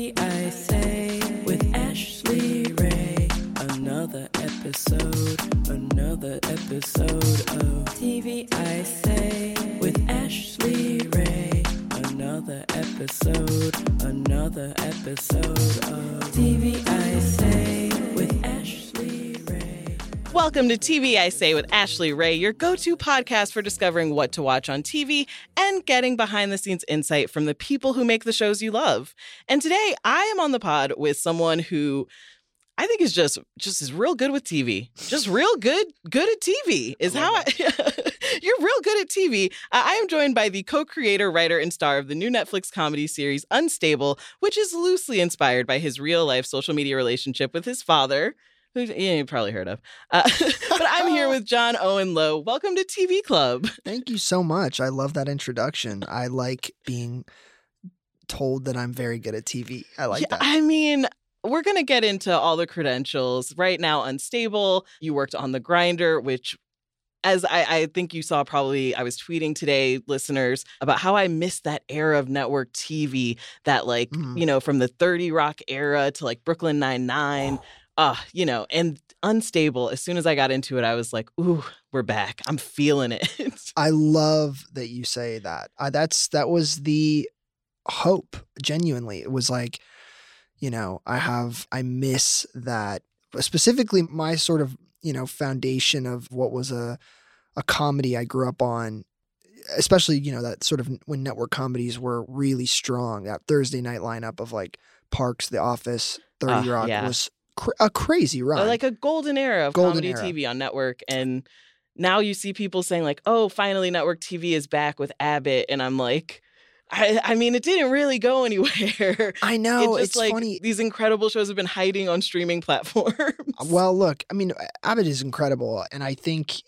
TV I say with Ashley Ray. Another episode, another episode of TV I say with Ashley Ray. Another episode, another episode of TV I say. Welcome to TV I Say with Ashley Ray, your go to podcast for discovering what to watch on TV and getting behind the scenes insight from the people who make the shows you love. And today I am on the pod with someone who I think is just just is real good with TV. Just real good good at TV is how I You're real good at TV. Uh, I am joined by the co-creator, writer and star of the new Netflix comedy series Unstable, which is loosely inspired by his real-life social media relationship with his father, who yeah, you probably heard of. Uh, but I'm here with John Owen Lowe. Welcome to TV Club. Thank you so much. I love that introduction. I like being told that I'm very good at TV. I like Yeah, that. I mean, we're going to get into all the credentials. Right now, Unstable, you worked on The Grinder, which as I, I think you saw probably I was tweeting today, listeners, about how I missed that era of network TV, that like, Mhm. you know, from the 30 Rock era to like Brooklyn Nine-Nine. Uh, you know, and unstable. As soon as I got into it, I was like, ooh, we're back. I'm feeling it. I love that you say that. I, that's that was the hope. Genuinely, it was like, you know, I have I miss that specifically my sort of you know foundation of what was a a comedy I grew up on. Especially, you know, that sort of when network comedies were really strong, that Thursday night lineup of like Parks, The Office, 30 Ah, Rock yeah. was cr- a crazy run. like a golden era of Golden comedy era. TV on network. And now you see people saying, like, oh, finally network TV is back with Abbott. And I'm like, I, I mean, it didn't really go anywhere. I know it it's just like funny. these incredible shows have been hiding on streaming platforms. Well, look, I mean, Abbott is incredible, and I think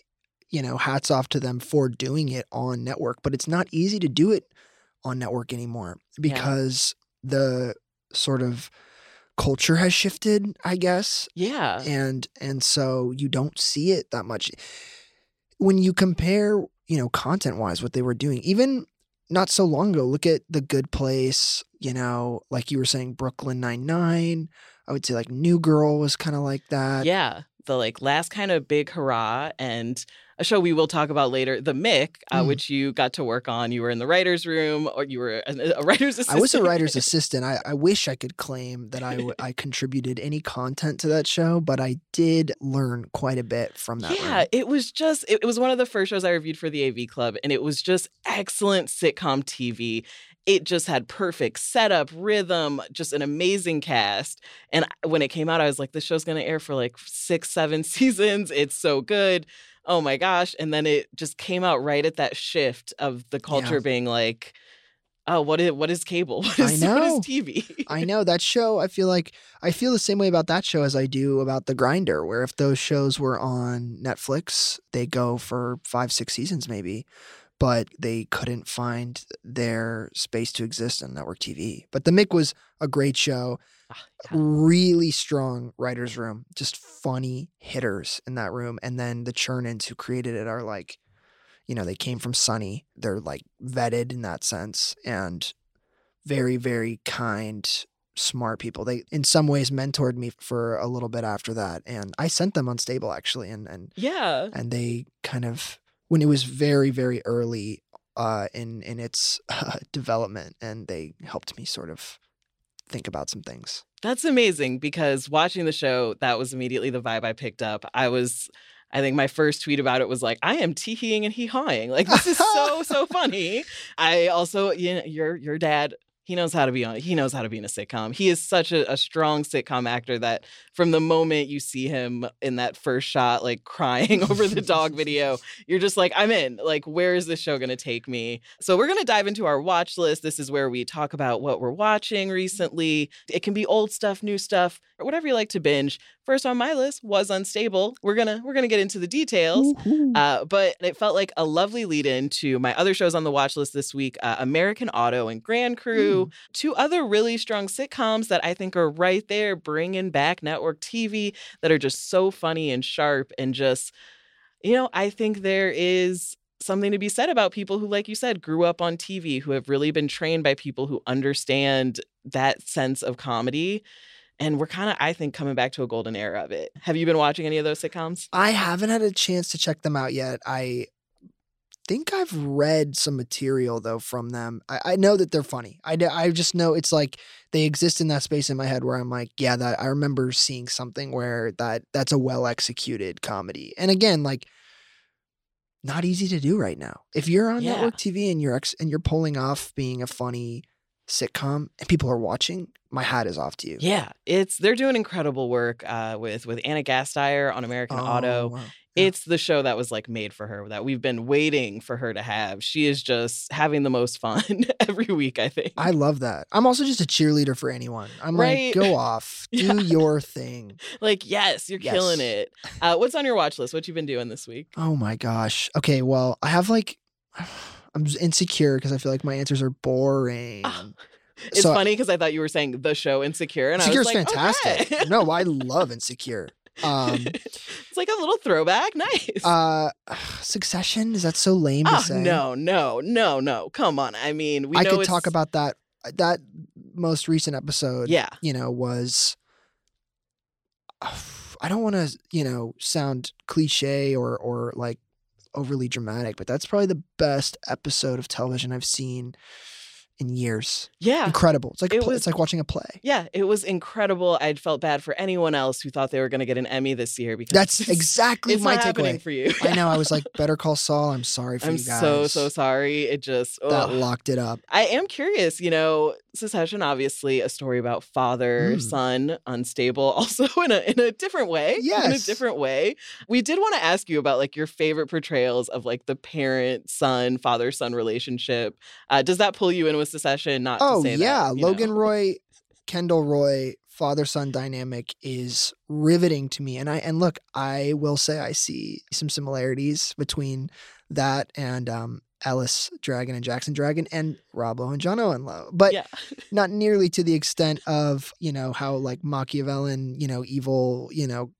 you know, hats off to them for doing it on network. But it's not easy to do it on network anymore because the sort of culture has shifted, I guess, yeah. and and so you don't see it that much when you compare, you know, content wise, what they were doing, even not so long ago. Look at the Good Place, you know, like you were saying, Brooklyn Nine Nine. I would say like New Girl was kind of like that. Yeah. The like last kind of big hurrah and a show we will talk about later, The Mick, uh, Mm. which you got to work on. You were in the writer's room or you were a, a writer's assistant. I was a writer's assistant. I, I wish I could claim that I, I contributed any content to that show, but I did learn quite a bit from that. Yeah, room. it was just it, it was one of the first shows I reviewed for the AV Club, and it was just excellent sitcom TV. It just had perfect setup, rhythm, just an amazing cast. And when it came out, I was like, this show's gonna air for like six, seven seasons. It's so good. Oh my gosh. And then it just came out right at that shift of the culture Yeah. being like, oh, what is what is cable? What I is, what is. TV? I know that show. I feel like I feel the same way about that show as I do about The Grinder, where if those shows were on Netflix, they go for five, six seasons maybe, but they couldn't find their space to exist on network TV. But The Mick was a great show. Ah, yeah. Really strong writers' room, just funny hitters in that room. And then the Chernins who created it are like, you know, they came from Sunny. They're like vetted in that sense and very, very kind smart people. They in some ways mentored me for a little bit after that, and I sent them Unstable actually, and and Yeah. and they kind of when it was very very early uh, in in its uh, development, and they helped me sort of think about some things. That's amazing because watching the show, that was immediately the vibe I picked up. I was, I think my first tweet about it was like, I am teeheeing and hee hawing. Like, this is so, so funny. I also, you know, your, your dad, he knows how to be on, he knows how to be in a sitcom. He is such a, a strong sitcom actor that from the moment you see him in that first shot, like crying over the dog video, you're just like, I'm in. Like, where is this show going to take me? So, we're going to dive into our watch list. This is where we talk about what we're watching recently. It can be old stuff, new stuff, or whatever you like to binge. First on my list was Unstable. We're gonna we're gonna get into the details, uh, but it felt like a lovely lead in to my other shows on the watch list this week: uh, American Auto and Grand Crew, Mm-hmm. two other really strong sitcoms that I think are right there, bringing back network TV that are just so funny and sharp and just, you know, I think there is something to be said about people who, like you said, grew up on TV, who have really been trained by people who understand that sense of comedy. And we're kind of, I think, coming back to a golden era of it. Have you been watching any of those sitcoms? I haven't had a chance to check them out yet. I think I've read some material though from them. I, I know that they're funny. I, I just know it's like they exist in that space in my head where I'm like, yeah, that I remember seeing something where that that's a well executed comedy. And again, like not easy to do right now. If you're on Yeah. network TV and you're ex- and you're pulling off being a funny sitcom and people are watching, my hat is off to you. Yeah, it's they're doing incredible work uh, with with Anna Gasteyer on American Auto. Oh, wow. Yeah. It's the show that was like made for her that we've been waiting for her to have. She is just having the most fun every week, I think. I love that. I'm also just a cheerleader for anyone. I'm Right. like, go off, do Yeah. your thing. like, yes, you're killing it. Uh, what's on your watch list? What you've been doing this week? Oh my gosh. Okay, well, I have like, I'm just insecure because I feel like my answers are boring. Oh, It's So- funny because I thought you were saying the show Insecure, and Insecure's I was like, fantastic. okay. no, I love Insecure. Um, it's like a little throwback. Nice. uh, Succession is that so lame to oh, say? no, no, no, no. Come on. I mean, we I could it's, talk about that. That most recent episode. Yeah. you know, was. I don't want to, you know, sound cliche or or like overly dramatic, but that's probably the best episode of television I've seen in years. Yeah. Incredible. It's like a It was- it's like watching a play. Yeah, it was incredible. I'd felt bad for anyone else who thought they were going to get an Emmy this year because That's exactly it's my happening takeaway. for you. I know. I was like, Better Call Saul. I'm sorry for I'm you guys. so so sorry. It just That locked it up. I am curious, you know, Succession obviously a story about father, Mm. son, unstable, also in a in a different way. Yes. In a different way. We did want to ask you about like your favorite portrayals of like the parent son, father son relationship. Uh, does that pull you in with Succession? Not to Oh say yeah, that, Logan know. Roy, Kendall Roy, father son dynamic is riveting to me. And I and look, I will say I see some similarities between that and um Ellis Dragon and Jackson Dragon and Rob Lowe and John Owen Lowe. But Yeah. not nearly to the extent of, you know, how like Machiavellian, you know, evil, you know,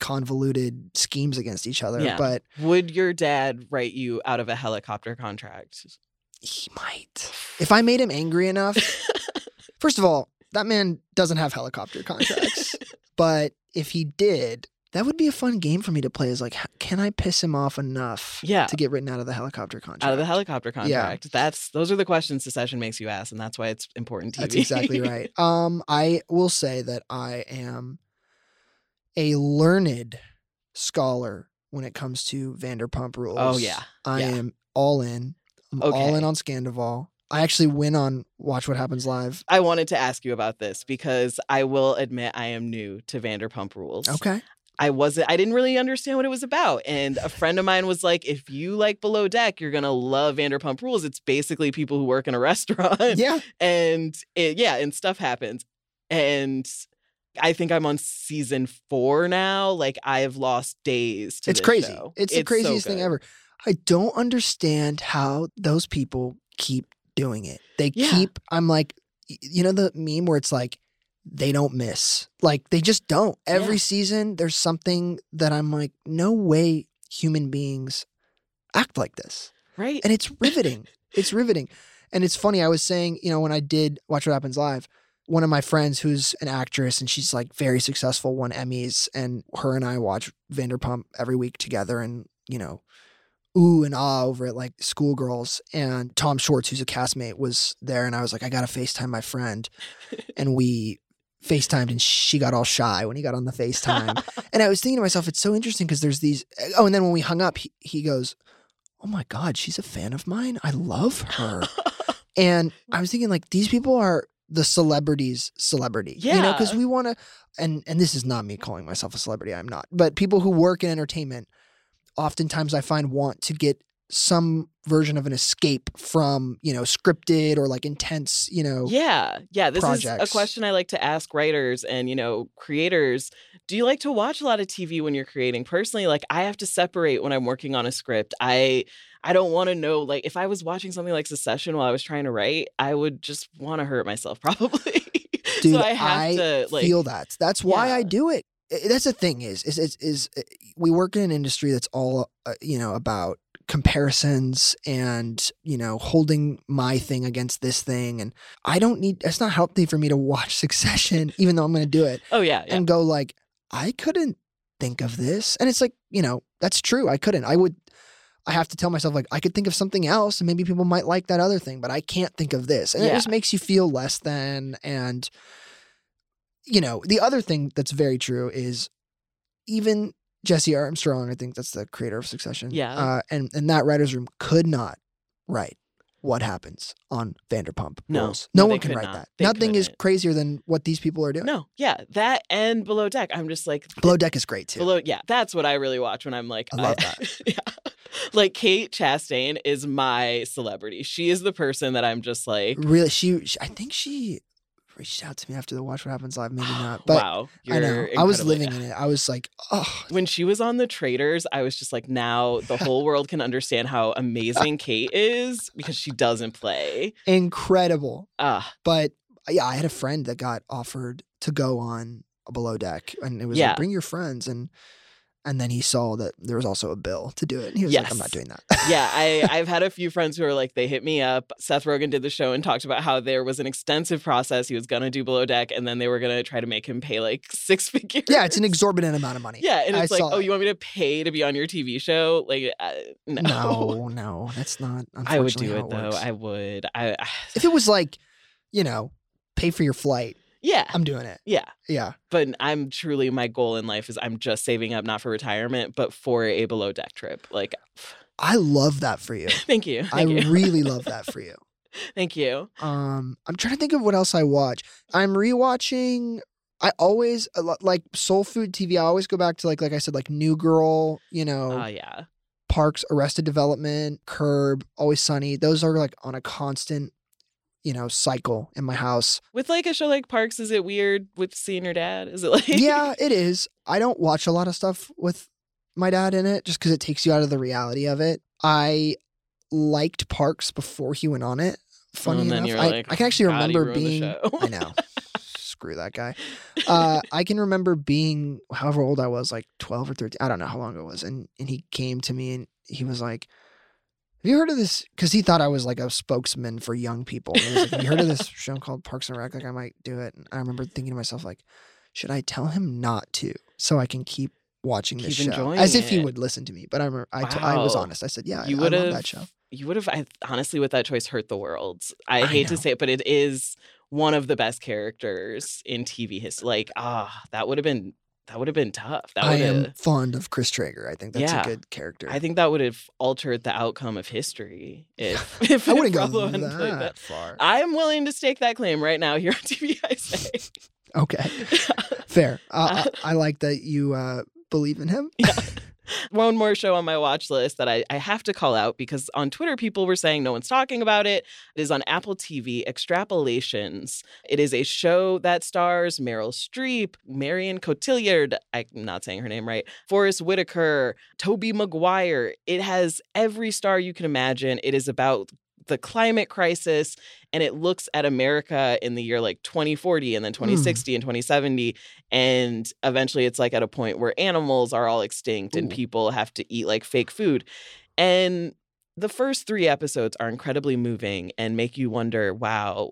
convoluted schemes against each other. Yeah. But Would your dad write you out of a helicopter contract? He might. If I made him angry enough, First of all, that man doesn't have helicopter contracts. but if he did, that would be a fun game for me to play. Is like, can I piss him off enough Yeah. to get written out of the helicopter contract? out of the helicopter contract. Yeah. That's those are the questions Succession makes you ask, and that's why it's important TV. That's exactly right. Um, I will say that I am a learned scholar when it comes to Vanderpump Rules. Oh, yeah. I Yeah. am all in. I'm all in on Scandoval. I actually win on Watch What Happens Live. I wanted to ask you about this because I will admit I am new to Vanderpump Rules. Okay. I wasn't I didn't really understand what it was about. And a friend of mine was like, if you like below deck, you're gonna love Vanderpump Rules. It's basically people who work in a restaurant. Yeah. and it, yeah, and stuff happens. And I think I'm on season four now. Like I have lost days to it's this crazy. show. It's the so craziest thing ever. I don't understand how those people keep doing it. They Yeah. keep. I'm like, you know the meme where it's like they don't miss. Like they just don't. Every Yeah. season there's something that I'm like, no way human beings act like this. Right. And it's riveting. it's riveting. And it's funny. I was saying, you know, when I did Watch What Happens Live, one of my friends who's an actress and she's like very successful, won Emmys, and her and I watch Vanderpump every week together, and you know, ooh and ah over it like schoolgirls. And Tom Schwartz, who's a castmate, was there, and I was like, I gotta FaceTime my friend, and we FaceTimed, and she got all shy when he got on the FaceTime, and I was thinking to myself, it's so interesting because there's these. Oh, and then when we hung up, he, he goes, "Oh my God, she's a fan of mine. I love her." And I was thinking, like, these people are the celebrities' celebrity. Yeah. You know, because we want to, and and this is not me calling myself a celebrity. I'm not. But people who work in entertainment, oftentimes I find want to get some version of an escape from you know scripted or like intense you know Yeah, yeah. This is a question I like to ask writers and you know creators. Do you like to watch a lot of TV when you're creating? Personally, like I have to separate when I'm working on a script. I I don't want to know like if I was watching something like succession while I was trying to write, I would just want to hurt myself probably. Dude, so I have to like feel that. That's why I do it. That's the thing is is is, is uh, we work in an industry that's all uh, you know about comparisons and you know holding my thing against this thing and I don't need it's not healthy for me to watch Succession even though I'm going to do it Oh yeah, yeah. and go like I couldn't think of this and it's like you know that's true I couldn't I would I have to tell myself like I could think of something else and maybe people might like that other thing but I can't think of this and it just makes you feel less than and you know the other thing that's very true is even Jesse Armstrong I think that's the creator of Succession Yeah. uh, and and that writers room could not write what happens on Vanderpump No. Rules. No, no, one can write not. that They nothing is couldn't. crazier than what these people are doing no, yeah, that and Below Deck. I'm just like Below Deck is great too Below, yeah, that's what I really watch when I'm like, I love that. yeah. Like Kate Chastain is my celebrity. She is the person that I'm just like, really she, she I think she reached out to me after the Watch What Happens Live maybe not but wow. I know I was living in it I was like oh When she was on the Traitors, I was just like, now the whole world can understand how amazing Kate is because she doesn't play. incredible Ah, but yeah I had a friend that got offered to go on a Below Deck and it was Yeah. like bring your friends and and then he saw that there was also a bill to do it and he was like I'm not doing that yeah, I, I've had a few friends who are like, they hit me up. Seth Rogen did the show and talked about how there was an extensive process. He was going to do Below Deck and then they were going to try to make him pay like six figures. yeah it's an exorbitant amount of money Yeah, and I it's like, oh, it. you want me to pay to be on your TV show? Like, uh, no, no no that's not I would do how it though. I would. I, I if it was like you know pay for your flight yeah, I'm doing it yeah. yeah But I'm truly my goal in life is I'm just saving up not for retirement, but for a below deck trip. Like, I love that for you thank you, I you, really love that for you thank you. Um, I'm trying to think of what else I watch. I'm rewatching. I always like Soul Food TV. I always go back to like like I said, like New Girl. You know, Oh yeah, Parks, Arrested Development, Curb, Always Sunny. Those are like on a constant, you know, cycle in my house. with like a show like Parks, is it weird with seeing your dad? Is it like yeah, it is. I don't watch a lot of stuff with my dad in it just because it takes you out of the reality of it. I liked Parks before he went on it. Funny and then enough, I, like, I can actually "God, remember being. I know. Screw that guy. Uh, I can remember being however old I was, like twelve or thirteen. I don't know how long it was, and and he came to me and he was like, "Have you heard of this?" Because he thought I was like a spokesman for young people. And he was like, Have you heard of this show called Parks and Rec? Like I might do it. And I remember thinking to myself, like, should I tell him not to so I can keep watching this Keep show as if he would listen to me? But I remember I, t- I was honest. I said, "Yeah, you I, would I love have that show." you would have I, honestly with that choice hurt the world. I, I hate to say it, but it is one of the best characters in TV history. Like ah, that would have been that would have been tough. That I am fond of Chris Traeger. I think that's Yeah. a good character. I think that would have altered the outcome of history if if I wouldn't go played that far. I'm willing to stake that claim right now here on TV. I say. Okay, fair. Uh, I, I like that you uh, believe in him. One more show on my watch list that I, I have to call out because on Twitter people were saying no one's talking about it. It is on Apple TV, Extrapolations. It is a show that stars Meryl Streep, Marion Cotillard, I'm not saying her name right, Forest Whitaker, Tobey Maguire. It has every star you can imagine. It is about the climate crisis and it looks at America in the year like 2040 and then mm. 2060 and 2070 and eventually it's like at a point where animals are all extinct and people have to eat like fake food. And the first 3 episodes are incredibly moving and make you wonder wow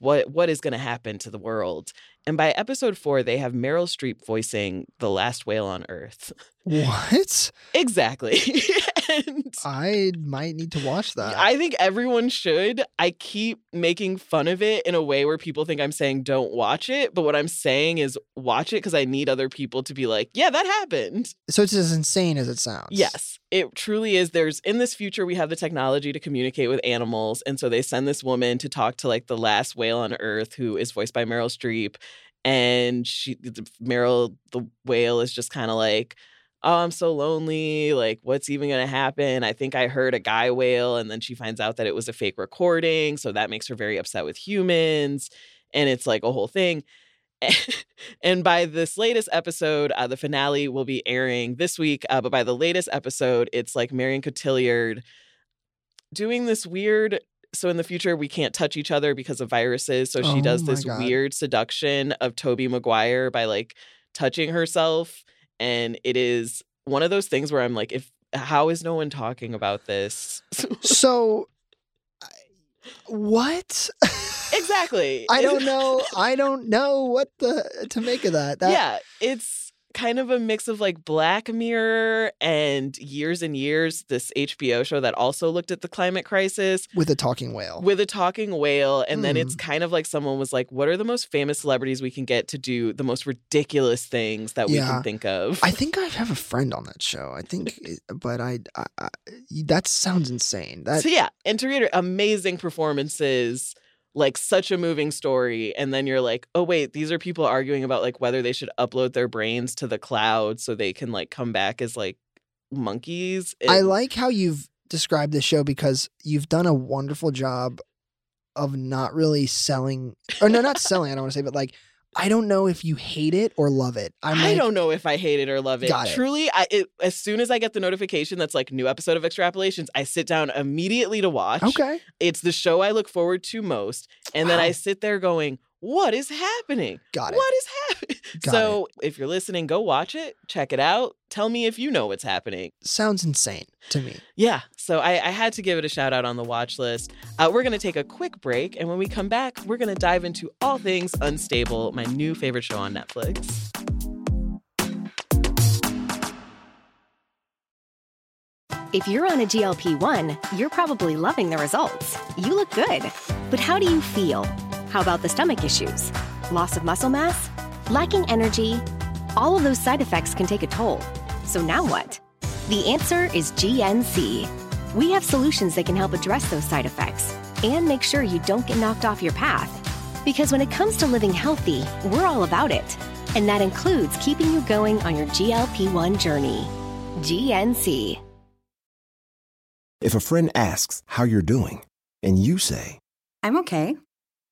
what what is going to happen to the world. And by episode 4 they have Meryl Streep voicing the last whale on earth. What? exactly. and I might need to watch that. I think everyone should. I keep making fun of it in a way where people think I'm saying don't watch it, but what I'm saying is watch it because I need other people to be like, yeah, that happened. so it's as insane as it sounds. Yes, it truly is. There's in this future, we have the technology to communicate with animals. And so they send this woman to talk to like the last whale on Earth, who is voiced by Meryl Streep. And she, Meryl, the whale, is just kind of like, oh, I'm so lonely. Like, what's even going to happen? I think I heard a guy whale. And then she finds out that it was a fake recording. So that makes her very upset with humans. And it's like a whole thing. and by this latest episode, uh, the finale will be airing this week. Uh, but by the latest episode, it's like Marion Cotillard doing this weird. So in the future, we can't touch each other because of viruses. So she Oh does this God. weird seduction of Tobey Maguire by like touching herself, and it is one of those things where I'm like, if how is no one talking about this? So, I- what? exactly. I don't know. I don't know what the to make of that. That yeah, it's kind of a mix of like Black Mirror and Years and Years, this HBO show that also looked at the climate crisis with a talking whale. with a talking whale. And then it's Hmm. kind of like someone was like, what are the most famous celebrities we can get to do the most ridiculous things that we can think of? I think I have a friend on that show. I think, but I, I, I that sounds insane. That so yeah, and to reiterate, amazing performances, like such a moving story. And then you're like, oh wait, these are people arguing about like whether they should upload their brains to the cloud so they can like come back as like monkeys. I like how you've described this show because you've done a wonderful job of not really selling, or no, not selling. I don't want to say, but like, I don't know if you hate it or love it. I'm I like, don't know if I hate it or love it. Got it. Truly, I it, as soon as I get the notification that's like new episode of Extrapolations, I sit down immediately to watch. Okay, It's the show I look forward to most. And then I sit there going, what is happening? got it. What is happening? Got so if you're listening, go watch it, check it out. Tell me if you know what's happening. Sounds insane to me. Yeah, so I, I had to give it a shout out on the watch list. Uh, we're going to take a quick break, and when we come back, we're going to dive into all things Unstable, my new favorite show on Netflix. If you're on a GLP 1, you're probably loving the results. You look good. But how do you feel? How about the stomach issues? Loss of muscle mass? Lacking energy? All of those side effects can take a toll. So now what? The answer is GNC. We have solutions that can help address those side effects and make sure you don't get knocked off your path. Because when it comes to living healthy, we're all about it. And that includes keeping you going on your GLP 1 journey. GNC. If a friend asks how you're doing, and you say, I'm okay.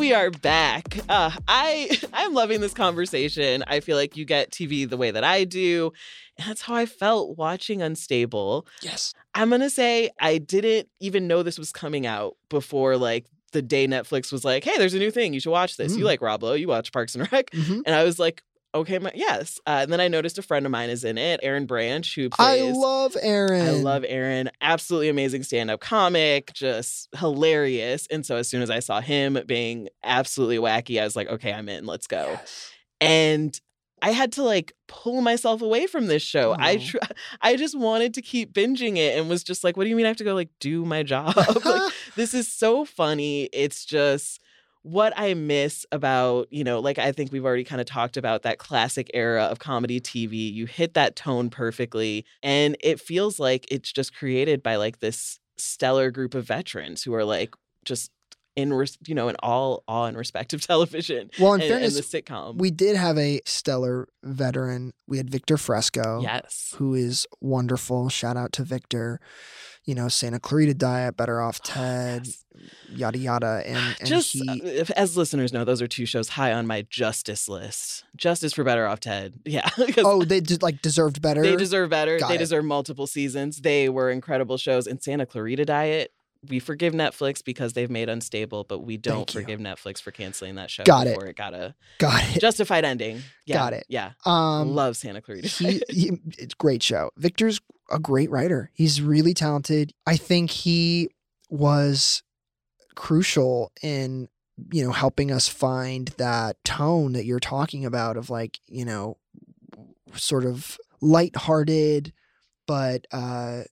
We are back. Uh, I I'm loving this conversation. I feel like you get TV the way that I do. And that's how I felt watching Unstable. Yes. I'm gonna say I didn't even know this was coming out before like the day Netflix was like, "Hey, there's a new thing. You should watch this. You Mm. like Rob Lowe. You watch Parks and Rec." Mhm. And I was like, "Okay, my, yes." Uh, and then I noticed a friend of mine is in it, Aaron Branch, who plays. I love Aaron. I love Aaron. Absolutely amazing stand-up comic, just hilarious. And so as soon as I saw him being absolutely wacky, I was like, "Okay, I'm in. Let's go." Yes. and I had to like pull myself away from this show. I Aw. tr- I just wanted to keep binging it and was just like, what do you mean I have to go like do my job? like, this is so funny. It's just what I miss about, you know, like I think we've already kind of talked about that classic era of comedy TV. You hit that tone perfectly and it feels like it's just created by like this stellar group of veterans who are like just in res- you know in all awe and respect of television. Well, in and, fairness, and the sitcom. we did have a stellar veteran. We had Victor Fresco, yes. who is wonderful. Shout out to Victor. You know, Santa Clarita Diet, Better Off oh, Ted, Yes. yada yada, and and Just he. if, as listeners know, those are two shows high on my justice list. Justice for Better Off Ted. Yeah. oh, they did like deserved better. They deserve better. Got they it. deserve multiple seasons. They were incredible shows. And Santa Clarita Diet, we forgive Netflix because they've made Unstable, but we don't forgive Netflix for canceling that show Got it. before it got a Got it. justified ending. Yeah, Got it. Yeah. Um, Love Santa Clarita he, he, it's great show. Victor's a great writer. He's really talented. I think he was crucial in you know helping us find that tone that you're talking about of like you know sort of lighthearted but uh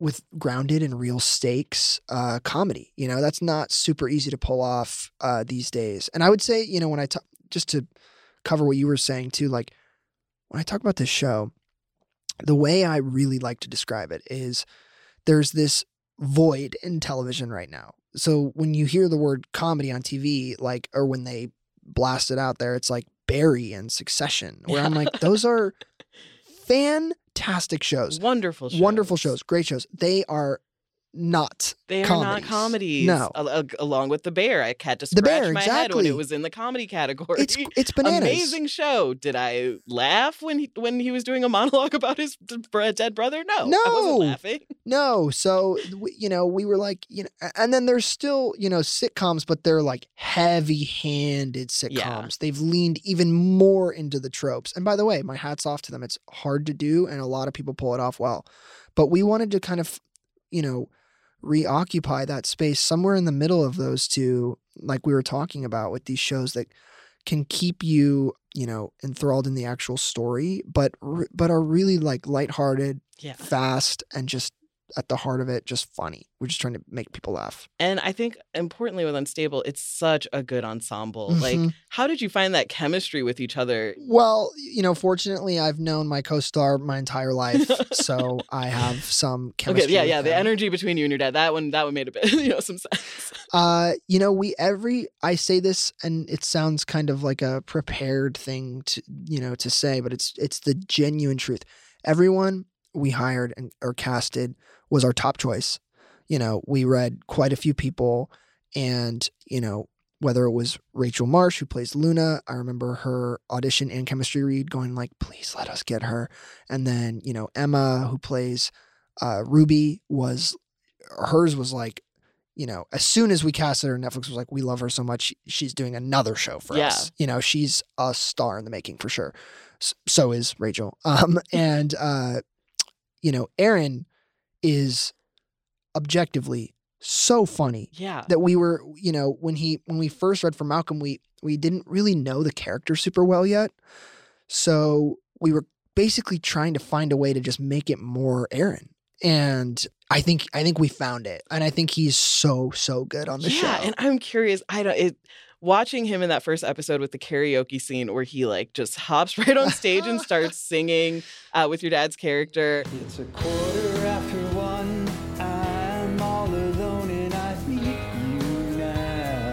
with grounded and real stakes uh comedy you know? That's not super easy to pull off uh these days. And i would say you know when i talk just to cover what you were saying too like when i talk about this show the way i really like to describe it is there's this void in television right now. So when you hear the word comedy on tv like or when they blast it out there it's like barry and succession where i'm like those are fantastic shows. Wonderful shows. wonderful shows. Great shows. They are not They are not comedies. comedies. No. Al- al- along with The Bear. I had to The scratch Bear, my head when it was in the comedy category. it's it's bananas Amazing show. Did I laugh when he when he was doing a monologue about his d- dead brother? No, I No. wasn't laughing. No, so we, you know, we were like, you know, and then there's still, you know, sitcoms, but they're like heavy-handed sitcoms. Yeah. They've leaned even more into the tropes. And by the way, my hats off to them. It's hard to do, and a lot of people pull it off well. But we wanted to kind of, you know, reoccupy that space somewhere in the middle of those two, like we were talking about with these shows that can keep you, you know, enthralled in the actual story, but but are really like lighthearted, Yeah. fast and just at the heart of it, just funny. We're just trying to make people laugh. And I think importantly with Unstable, it's such a good ensemble. Like, Mhm. how did you find that chemistry with each other? Well, you know, fortunately, I've known my co-star my entire life, so I have some chemistry. okay, yeah, yeah. The energy between you and your dad, that one that one made a bit, you know, some sense. Uh, you know, we every I say this, and it sounds kind of like a prepared thing to you know to say, but it's it's the genuine truth. Everyone we hired and or casted was our top choice. You know, we read quite a few people, and you know whether it was Rachel Marsh who plays Luna, I remember her audition and chemistry read going like, please let us get her, and then you know Emma who plays uh, Ruby was hers was like you know, as soon as we casted her, Netflix was like, we love her so much. She's doing another show for Yeah. us. You know, she's a star in the making for sure. S- So is Rachel. Um, and, uh, you know, Aaron is objectively so funny Yeah. that we were, you know, when he, when we first read for Malcolm, we, we didn't really know the character super well yet. So we were basically trying to find a way to just make it more Aaron. And I think I think we found it. And I think he's so, so good on the yeah, show. and I'm curious. I don't. It, watching him in that first episode with the karaoke scene where he like just hops right on stage and starts singing uh, with your dad's character. It's a quarter after one. I'm all alone and I need you now.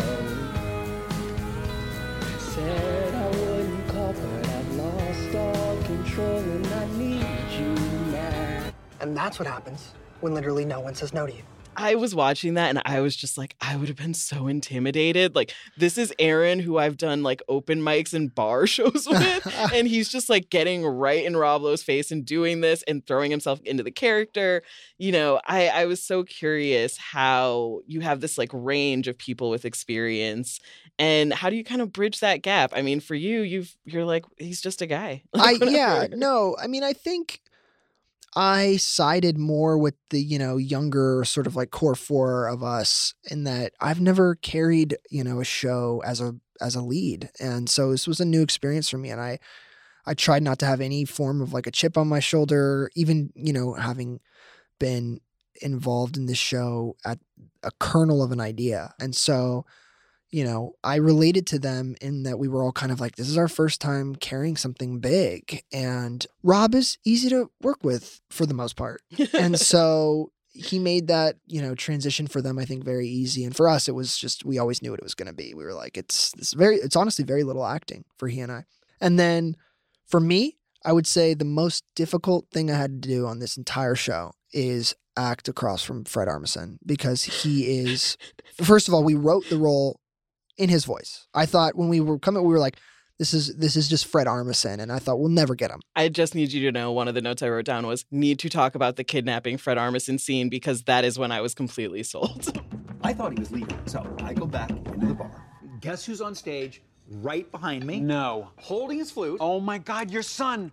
Said I wouldn't call, but I've lost all control and I need you now. and that's what happens when literally no one says no to you. I was watching that and I was just like, I would have been so intimidated. Like, this is Aaron, who I've done like open mics and bar shows with. and he's just like getting right in Rob Lowe's face and doing this and throwing himself into the character. You know, I, I was so curious how you have this like range of people with experience and how do you kind of bridge that gap? I mean, for you, you've you're like, he's just a guy. I Like, yeah, no. I mean, I think I sided more with the, you know, younger sort of like core four of us in that I've never carried, you know, a show as a as a lead. And so this was a new experience for me and I I tried not to have any form of like a chip on my shoulder, even, you know, having been involved in this show at a kernel of an idea. And so you know, I related to them in that we were all kind of like, this is our first time carrying something big. And Rob is easy to work with for the most part. and so, he made that you know transition for them i think very easy and for us it was just we always knew what it was going to be we were like it's it's very it's honestly very little acting for he and i and then for me i would say the most difficult thing i had to do on this entire show is act across from fred armisen because he is first of all we wrote the role in his voice i thought when we were coming we were like this is this is just fred armisen and i thought we'll never get him I just need you to know one of the notes I wrote down was need to talk about the kidnapping Fred Armisen scene because that is when I was completely sold. I thought he was leaving, so I go back into the bar. Guess who's on stage right behind me? No. Holding his flute. Oh my God, your son.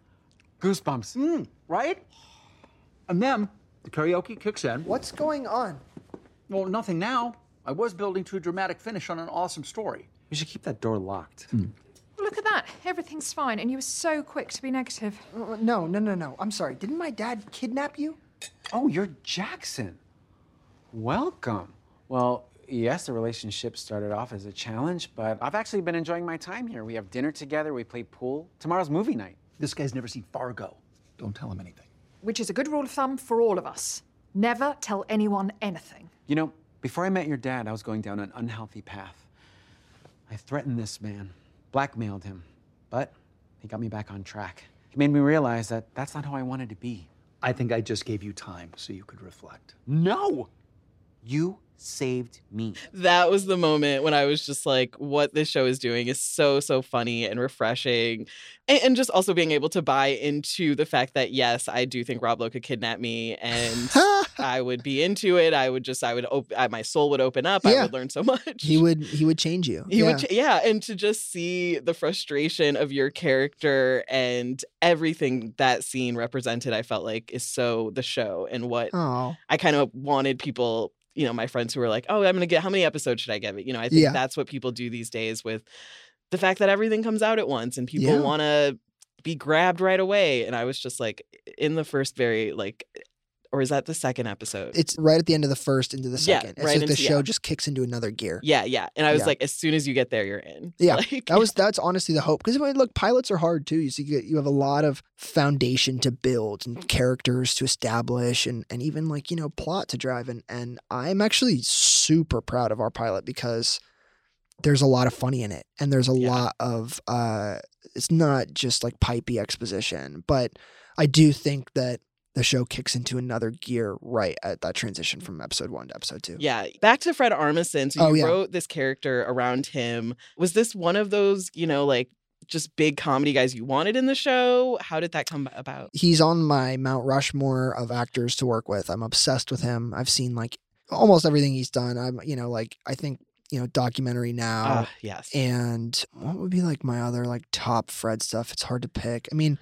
Goosebumps. Mm, right? And then the karaoke kicks in. what's going on Well, nothing now. I was building to a dramatic finish on an awesome story. We should keep that door locked. Look at that. Everything's fine, and you were so quick to be negative. Uh, no no no no i'm sorry didn't my dad kidnap you Oh, you're Jackson. Welcome. Well, yes, the relationship started off as a challenge, but I've actually been enjoying my time here. We have dinner together, we play pool. Tomorrow's movie night. This guy's never seen Fargo. Don't tell him anything. Which is a good rule of thumb for all of us. Never tell anyone anything. You know, before I met your dad, I was going down an unhealthy path. I threatened this man, blackmailed him, but he got me back on track. He made me realize that that's not how I wanted to be. I think I just gave you time so you could reflect. No! You saved me. that was the moment when I was just like, what this show is doing is so, so funny and refreshing. And, and just also being able to buy into the fact that, yes, I do think Rob Lowe could kidnap me and I would be into it. I would just, I would, op- I, my soul would open up. I would learn so much. he would he would change you He yeah. would, ch- yeah, and to just see the frustration of your character and everything that scene represented, I felt like is so the show and what oh I kind of wanted people, you know, my friends who are like, "Oh, I'm gonna get how many episodes should I give it?" You know, I think Yeah. that's what people do these days with the fact that everything comes out at once and people Yeah. want to be grabbed right away. And I was just like, in the first very like, or is that the second episode? it's right at the end of the first into the Yeah, second it's right like the show yeah. just kicks into another gear yeah, yeah. And I was Yeah. like, as soon as you get there, you're in. Yeah, Like, that was that's honestly the hope because look, pilots are hard too. You see, you, you have a lot of foundation to build and characters to establish, and and even like you know plot to drive. And and I'm actually super proud of our pilot because there's a lot of funny in it, and there's a Yeah. lot of uh, it's not just like pipey exposition, but I do think that the show kicks into another gear right at that transition from episode one to episode two. Yeah, back to Fred Armisen. So oh, you Oh, yeah. wrote this character around him. Was this one of those, you know, like just big comedy guys you wanted in the show? How did that come about? he's on my Mount Rushmore of actors to work with. I'm obsessed with him. I've seen like almost everything he's done. I'm, you know, like I think, you know, documentary now. Ah, yes. And what would be like my other like top Fred stuff? It's hard to pick. I mean,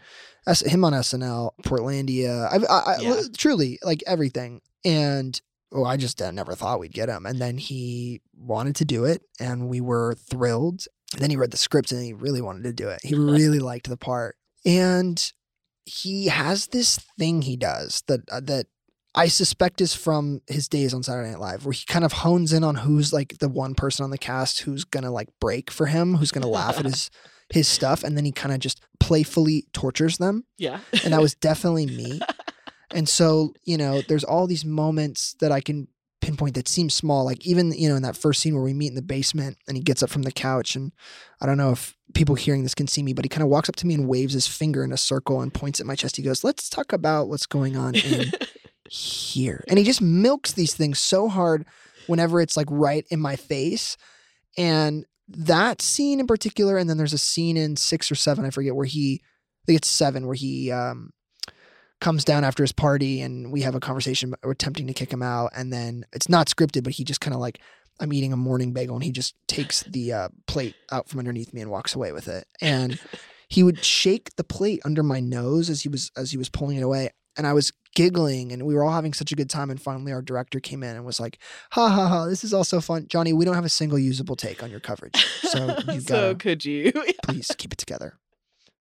S- him on SNL, Portlandia. I, I, I truly like everything. And oh, I just uh, never thought we'd get him. And then he wanted to do it, and we were thrilled. And then he read the script, and he really wanted to do it. He really liked the part, and he has this thing he does that uh, that I suspect is from his days on Saturday Night Live, where he kind of hones in on who's like the one person on the cast who's gonna like break for him, who's gonna laugh at his his stuff, and then he kind of just playfully tortures them. Yeah. And that was definitely me. And so, you know, there's all these moments that I can pinpoint that seem small. Like even, you know, in that first scene where we meet in the basement and he gets up from the couch and I don't know if people hearing this can see me, but he kind of walks up to me and waves his finger in a circle and points at my chest. He goes, Let's talk about what's going on in here. And he just milks these things so hard whenever it's like right in my face. And that scene in particular, and then there's a scene in six or seven, I forget, where he, I think it's seven, where he um, comes down after his party and we have a conversation. We're attempting to kick him out. And then it's not scripted, but he just kind of like, I'm eating a morning bagel and he just takes the uh, plate out from underneath me and walks away with it. And he would shake the plate under my nose as he was as he was pulling it away. And I was giggling and we were all having such a good time. And finally our director came in and was like, ha ha ha, this is all so fun. Johnny, we don't have a single usable take on your coverage. So you so could you? please keep it together.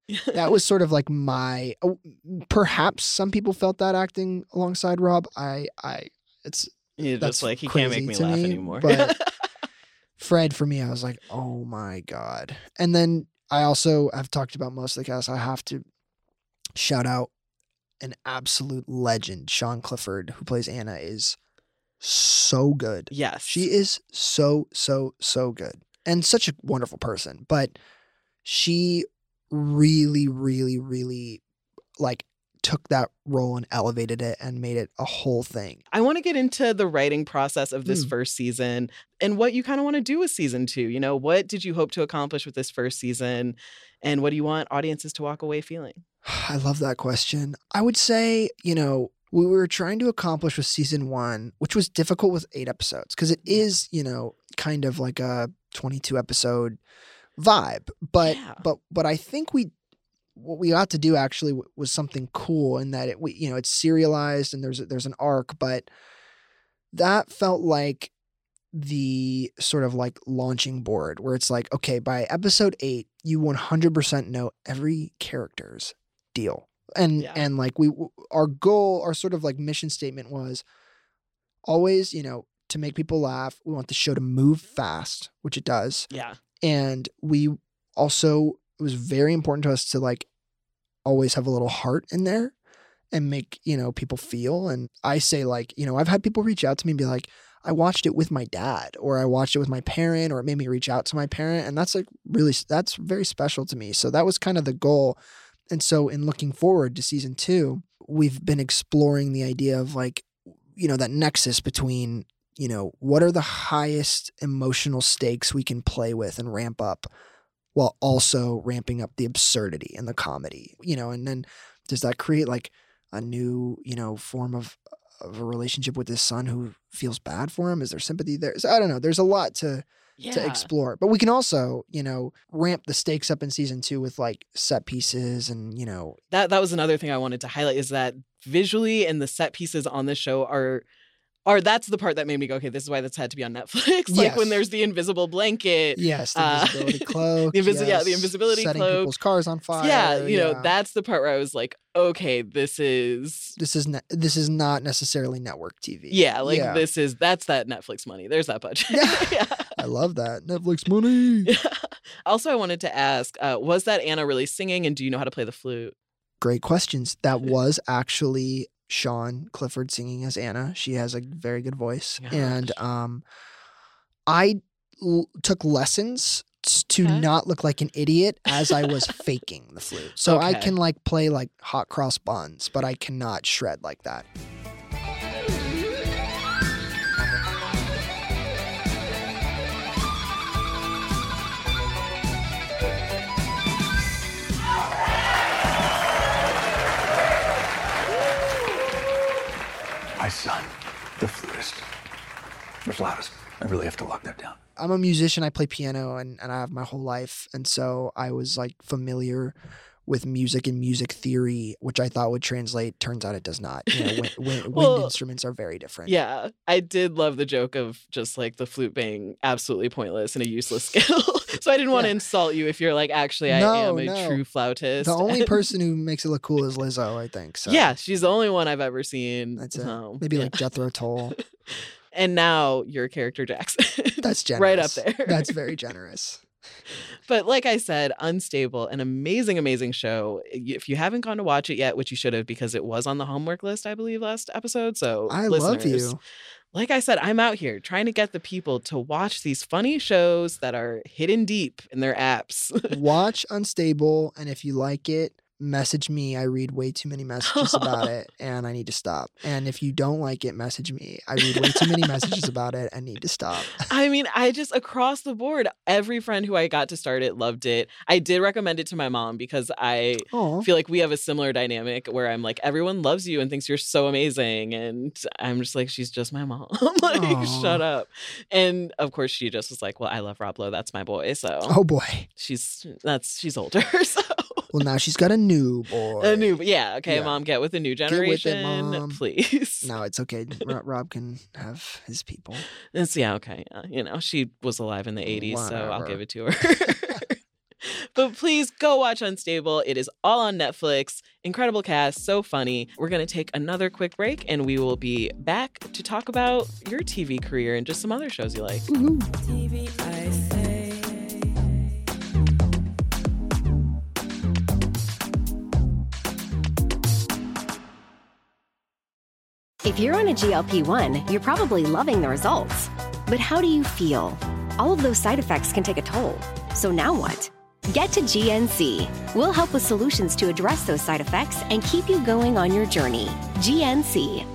That was sort of like my oh, perhaps some people felt that acting alongside Rob. I I it's that's just like he can't make me laugh anymore. But Fred, for me, I was like, oh my God. And then I also have talked about most of the cast. I have to shout out an absolute legend. Sian Clifford, who plays Anna, is so good. Yes. She is so, so, so good and such a wonderful person. But she really, really, really like took that role and elevated it and made it a whole thing. I want to get into the writing process of this Mm. first season and what you kind of want to do with season two. You know, what did you hope to accomplish with this first season? And what do you want audiences to walk away feeling? I love that question. I would say, you know, we were trying to accomplish with season one, which was difficult with eight episodes because it is, you know, kind of like a 22 episode vibe. But, but, but I think we, what we got to do actually was something cool in that it, we, you know, it's serialized and there's, there's an arc, but that felt like the sort of like launching board where it's like, okay, by episode eight, you 100% know every character's deal. And, and like we, our goal, our sort of like mission statement was always, you know, to make people laugh. We want the show to move fast, which it does. Yeah. And we also, it was very important to us to like always have a little heart in there and make, you know, people feel. And I say, like, you know, I've had people reach out to me and be like, I watched it with my dad, or I watched it with my parent, or it made me reach out to my parent. And that's like really, that's very special to me. So that was kind of the goal. And so, in looking forward to season two, we've been exploring the idea of like, you know, that nexus between, you know, what are the highest emotional stakes we can play with and ramp up while also ramping up the absurdity and the comedy, you know, and then does that create like a new, you know, form of of a relationship with his son who feels bad for him? Is there sympathy there? So I don't know. There's a lot to to explore. But we can also, you know, ramp the stakes up in season two with like set pieces and, you know, that that was another thing I wanted to highlight is that visually and the set pieces on this show are are that's the part that made me go, okay, this is why this had to be on Netflix. like when there's the invisible blanket. yes, the uh, invisibility cloak. the invisi- yeah, the yes, invisibility setting cloak. people's cars on fire. yeah, you know, that's the part where I was like, okay, this is this is ne- this is not necessarily network TV. yeah, like Yeah. this is that's that Netflix money. There's that budget. Yeah. I love that Netflix money. also, I wanted to ask, uh, was that Anna really singing, and do you know how to play the flute? Great questions. That was actually Sian Clifford singing as Anna. She has a very good voice, and um, I l- took lessons to not look like an idiot as I was faking the flute. So I can like play like hot cross buns, but I cannot shred like that. My son, the flutist. The flautist. I really have to lock that down. I'm a musician. I play piano and, and I have my whole life. And so I was like familiar with music and music theory, which I thought would translate. Turns out it does not. You know, wind, wind, wind instruments are very different. Yeah, I did love the joke of just like the flute being absolutely pointless and a useless skill. so I didn't want to insult you if you're like, actually, I No, am a no. true flautist. The only person who makes it look cool is Lizzo, I think. So Yeah, she's the only one I've ever seen. that's it. so, Maybe yeah. like Jethro Tull. And now your character Jackson. That's generous. right up there. That's very generous. But like I said, Unstable, an amazing, amazing show. If you haven't gone to watch it yet, which you should have because it was on the homework list, I believe, last episode. So I love you. Like I said, I'm out here trying to get the people to watch these funny shows that are hidden deep in their apps. Watch Unstable, and if you like it, message me. I read way too many messages about it, and I need to stop. And if you don't like it, message me. I read way too many messages about it and need to stop. I mean, I just across the board, every friend who I got to start it loved it. I did recommend it to my mom because I Aw. feel like we have a similar dynamic where I'm like, everyone loves you and thinks you're so amazing. And I'm just like, she's just my mom. like, Aw. shut up. And of course, she just was like, well, I love Rob Lowe. That's my boy. So Oh boy. she's that's she's older. So Well, now she's got a new boy. a new, yeah, okay, Yeah. mom, get with the new Get with it, generation, Mom. please. No, it's okay. Ro- Rob can have his people. It's yeah, okay. Uh, you know, she was alive in the 80s, so I'll Whatever. give it to her. but please go watch Unstable. It is all on Netflix. Incredible cast, so funny. We're going to take another quick break and we will be back to talk about your TV career and just some other shows you like. TV I If you're on a GLP 1, you're probably loving the results. But how do you feel? All of those side effects can take a toll. So now what? Get to GNC. We'll help with solutions to address those side effects and keep you going on your journey. GNC.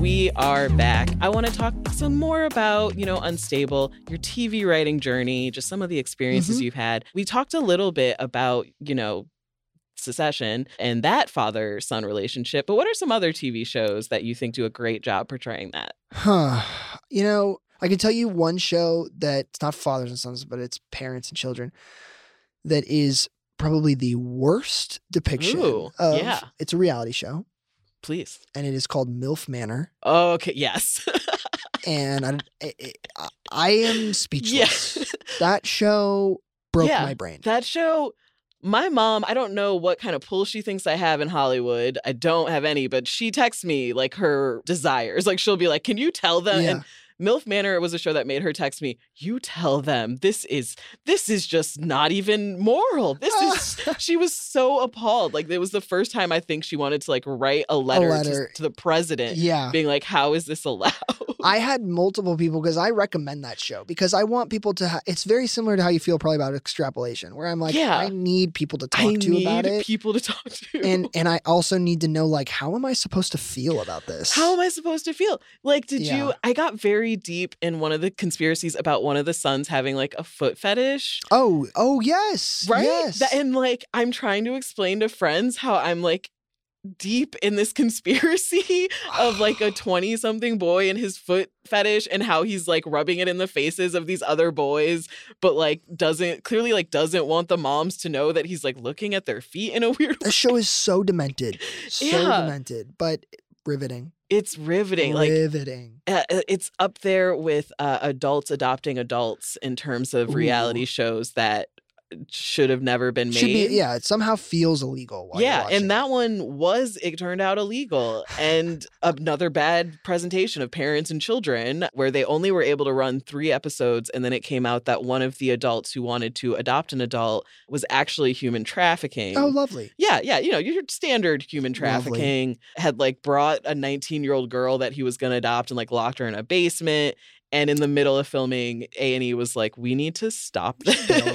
We are back. I want to talk some more about, you know, Unstable, your TV writing journey, just some of the experiences Mhm. you've had. We talked a little bit about, you know, Succession and that father son relationship, but what are some other TV shows that you think do a great job portraying that? Huh. You know, I can tell you one show that's not fathers and sons, but it's parents and children that is probably the worst depiction Ooh, of yeah. it's a reality show Please. and it is called MILF Manor. Oh, okay, yes. And I, I, eh, eh, I- I am speechless. Yeah. that show broke Yeah, my brain. That show, my mom, I don't know what kind of pull she thinks I have in Hollywood. I don't have any, but she texts me like her desires. Like she'll be like, Can you tell them? Yeah. And MILF Manor was a show that made her text me, You tell them this is this is just not even moral. This is she was so appalled. Like it was the first time I think she wanted to like write a letter, letter. To, to the president. Yeah. Being like, How is this allowed? I had multiple people because I recommend that show because I want people to. Ha- it's very similar to how you feel probably about extrapolation, where I'm like, Yeah. I need people to talk I to need about it, people to talk to. and and I also need to know like, how am I supposed to feel about this? How am I supposed to feel? Like, did Yeah. you? I got very deep in one of the conspiracies about one of the sons having like a foot fetish. Oh, oh yes, Right? yes. That- and like, I'm trying to explain to friends how I'm like deep in this conspiracy of like a 20 something boy and his foot fetish and how he's like rubbing it in the faces of these other boys but like doesn't clearly like doesn't want the moms to know that he's like looking at their feet in a weird the show is so demented, so Yeah. demented, but riveting. It's riveting riveting. uh, uh, it's up there with uh, adults adopting adults in terms of reality shows that should have never been made. Be yeah. It somehow feels illegal. Yeah, and that one was it turned out illegal and another bad presentation of parents and children where they only were able to run 3 episodes and then it came out that one of the adults who wanted to adopt an adult was actually human trafficking. Oh, lovely. Yeah, yeah, you know, your standard human Lovely. trafficking had like brought a 19-year-old girl that he was going to adopt and like locked her in a basement and in the middle of filming A&E was like we need to stop this. Yeah,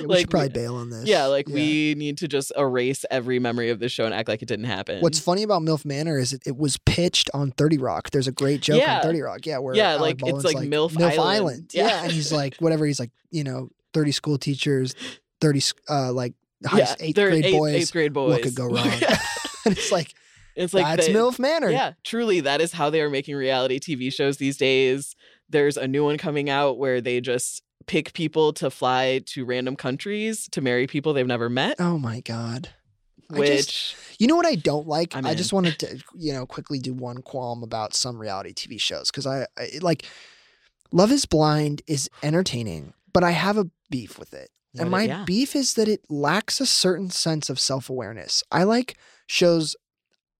we like should probably bail on this. Yeah, like we need to just erase every memory of this show and act like it didn't happen. What's funny about MILF Manor is it, it was pitched on 30 Rock. There's a great joke Yeah. on 30 Rock. Yeah, where Yeah, Alec like, it's Baldwin's like MILF Island. Yeah. Yeah. and he's like whatever he's like, you know, 30 school teachers, thirty uh like high, Yeah, eighth grade eighth- boys. eighth grade boys. What could go wrong? and it's like It's like that's the- MILF Manor. Yeah, truly, that is how they are making reality TV shows these days. There's a new one coming out where they just pick people to fly to random countries to marry people they've never met. Oh my god. Which just- You know what I don't like? I'm I just in. wanted to, you know, quickly do one qualm about some reality TV shows because I, I like Love is Blind is entertaining, but I have a beef with it. What and it- my yeah. beef is that it lacks a certain sense of self awareness. I like shows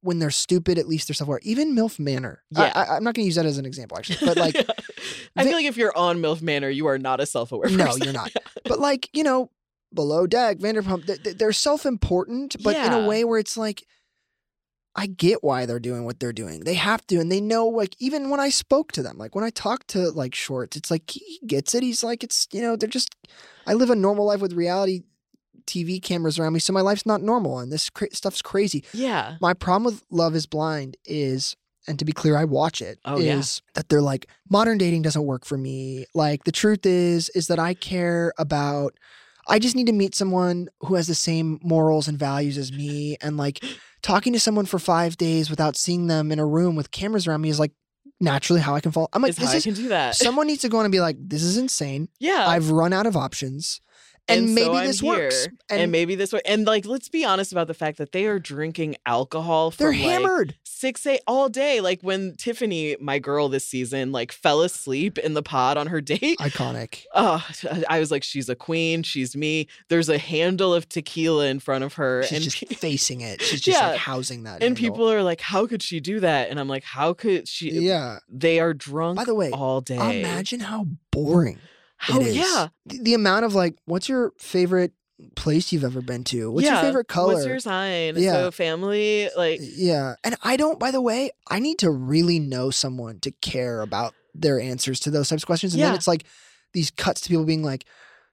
when they're stupid, at least they're self aware. Even MILF Manor. Yeah. I, am not going to use that as an example, actually, but like, I feel like if you're on MILF Manor, you are not a self-aware no, person. you're not. But like, you know, Below Deck, Vanderpump, they- they're self important, but in a way where it's like, I get why they're doing what they're doing. They have to, and they know. Like even when I spoke to them, like when I talked to like Schwartz, it's like he gets it. He's like, it's you know, they're just. I live a normal life with reality TV cameras around me, so my life's not normal, and this cra- stuff's crazy. Yeah. My problem with Love Is Blind is, and to be clear, I watch it. Is Oh, yeah. that they're like modern dating doesn't work for me. Like the truth is, is that I care about. I just need to meet someone who has the same morals and values as me, and like talking to someone for five days without seeing them in a room with cameras around me is like naturally how I can fall. I'm like, is this how I is can do that. someone needs to go on and be like, this is insane. yeah. I've run out of options. And, so maybe I'm this here. works. And, maybe this works. And like, let's be honest about the fact that they are drinking alcohol. they're like, hammered. six eight all day. Like when Tiffany, my girl this season, like fell asleep in the pod on her date. Iconic. Oh, I was like, she's a queen. She's me. There's a handle of tequila in front of her, She's and just pe- facing it. She's just Yeah. like housing that. and handle. people are like, how could she do that? And I'm like, how could she? Yeah. They are drunk. By the way, all day. Imagine how boring. How- oh, is. yeah. The, the amount of like, what's your favorite place you've ever been to? What's yeah. your favorite color? What's your sign? Yeah. So family, like, Yeah. And I don't, by the way, I need to really know someone to care about their answers to those types of questions. And then Yeah. it's like these cuts to people being like,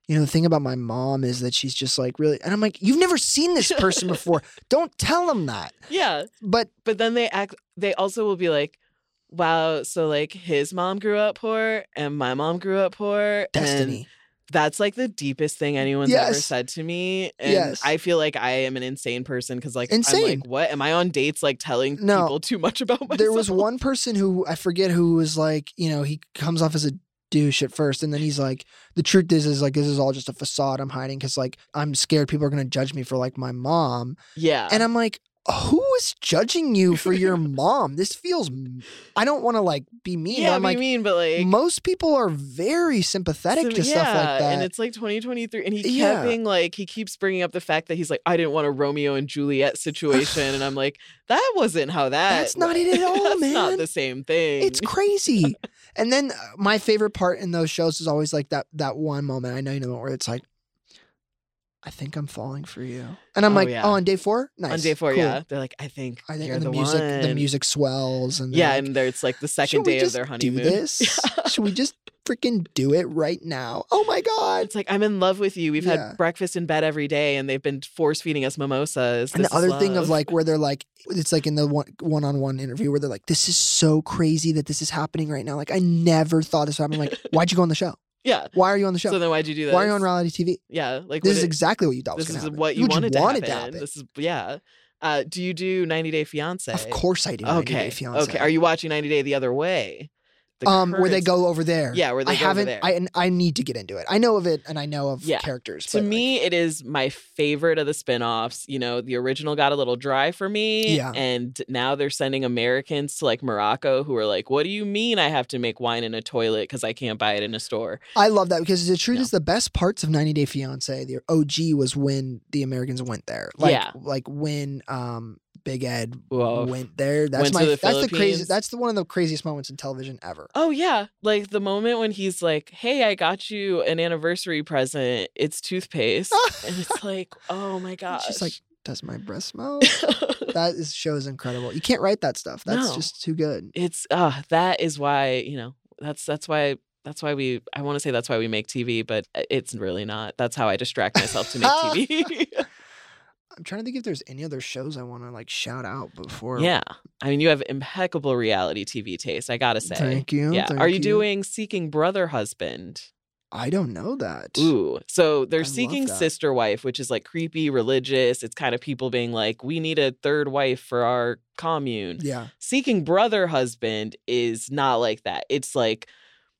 you know, the thing about my mom is that she's just like really, and I'm like, you've never seen this person before. Don't tell them that. yeah. But But then they act. They also will be like, wow. So like his mom grew up poor, and my mom grew up poor. and destiny. that's like the deepest thing anyone's ever said to me. And Yes. I feel like I am an insane person because like I'm Insane. like, what? Am I on dates like telling No. people too much about myself? there was one person who I forget who was like, you know, he comes off as a douche at first, and then he's like, the truth is, is like this is all just a facade I'm hiding because like I'm scared people are gonna judge me for like my mom, Yeah. and I'm like, who is judging you for your mom? This feels, I don't want to like be mean. yeah, be like, mean, but like most people are very sympathetic to stuff like yeah, that. And it's like 2023, and he kept Yeah. being like, he keeps bringing up the fact that he's like, I didn't want a Romeo and Juliet situation, and I'm like, that wasn't how that. That's not it at all, That's man. not the same thing. It's crazy. and then uh, my favorite part in those shows is always like that that one moment. I know you know where it's like, I think I'm falling for you, and I'm Oh, like, yeah. oh, on day four, nice. on day four. cool. Yeah, they're like, I think I think you're and the, music, the one." music swells, and they're Yeah, like, and there's like the "Should second we day of just their honeymoon. Do this? Should we just freaking do it right now? Oh my god! It's like I'm in love with you. We've Yeah. had breakfast in bed every day, and they've been force feeding us mimosas. And This the is other thing of love. like where they're like, it's like in the one one on one interview where they're like, this is so crazy that this is happening right now. Like I never thought this would happen. Like, why'd you go on the show? Yeah. Why are you on the show? So then why'd you do that? Why are you on reality TV? Yeah, like This is it- exactly what you thought This going is happen. what you What wanted, to, wanted happen. This is yeah. Uh, do you do 90 Day Fiance? Of course I do. 90 Day Okay. Fiancé. Okay. Are you watching 90 Day the other way? The um, where they go over there. Yeah, where they I go over haven't. there. I and I need to get into it. I know of it, and I know of Yeah. characters. To but, like, me, it is my favorite of the spin-offs. You know, the original got a little dry for me. Yeah. And now they're sending Americans to like Morocco who are like, what do you mean I have to make wine in a toilet because I can't buy it in a store? I love that because the truth is the best parts of 90 Day Fiance, the OG was when the Americans went there. Like, Yeah. Like when um Big Ed Whoa. went there. That's Went my the that's the crazy that's the one of the craziest moments in television ever. Oh yeah, like the moment when he's like, "Hey, I got you an anniversary present. It's toothpaste," and it's like, "Oh my gosh!" She's like, Does my breath smell? that is show is incredible. You can't write that stuff. That's No. just too good. it's uh that is why you know that's that's why that's why we I want to say that's why we make TV, but uh, it's really not. That's how I distract myself to make TV. I'm trying to think if there's any other shows I want to like shout out before. yeah, I mean, you have impeccable reality TV taste. I gotta say. Thank you, Yeah, are you you. doing Seeking Brother Husband? I don't know that. Ooh. So they're love seeking sister wife, which is like creepy, religious. It's kind of people being like, we need a third wife for our commune. Yeah. Seeking brother husband is not like that. It's like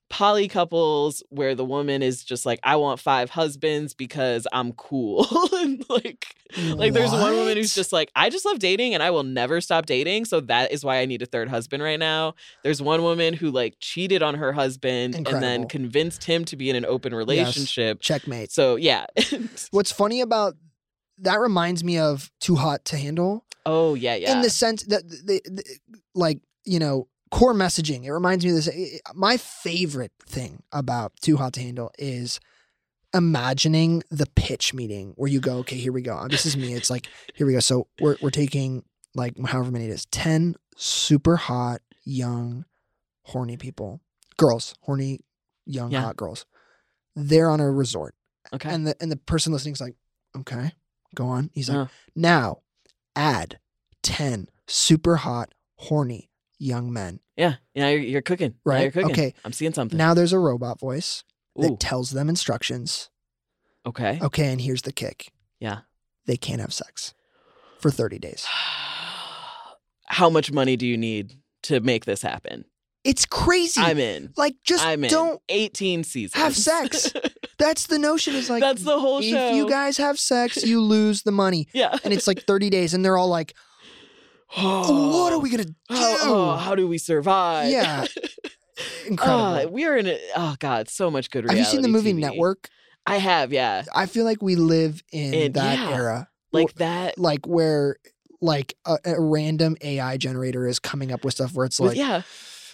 poly couples where the woman is just like, I want five husbands because I'm cool. and like, like there's one woman who's just like, I just love dating and I will never stop dating. So that is why I need a third husband right now. There's one woman who like cheated on her husband and then convinced him to be in an open relationship. Checkmate. So yeah. What's funny about that reminds me of Too Hot to Handle. oh yeah, yeah. in the sense that the, the, like you know core messaging it reminds me of this my favorite thing about too hot to handle is imagining the pitch meeting where you go okay here we go this is me it's like here we go so we're, we're taking like however many it is 10 super hot young horny people girls horny young Yeah. hot girls they're on a resort okay. and the and the person listening is like, okay, go on. He's like, Uh. now add ten super hot, horny young men. yeah. Yeah, you're, you're cooking. Now Right? you're cooking. Okay. I'm seeing something. Now there's a robot voice that Ooh. tells them instructions. okay. Okay, and here's the kick: Yeah. they can't have sex for thirty days. How much money do you need to make this happen? It's crazy. I'm in. Like, just I'm in. don't 18 seasons. have sex. That's the notion. Is like That's the whole if show. you guys have sex, you lose the money. Yeah. and it's like 30 days, and they're all like, Oh, "What are we gonna oh, do?" How, oh, how do we survive? Yeah. Incredible. Oh, we are in a, oh god, so much good have you seen the movie TV. Network? I have, yeah. I feel like we live in And that yeah, era, Like wh- that. like where like a, a random AI generator is coming up with stuff where it's like, yeah.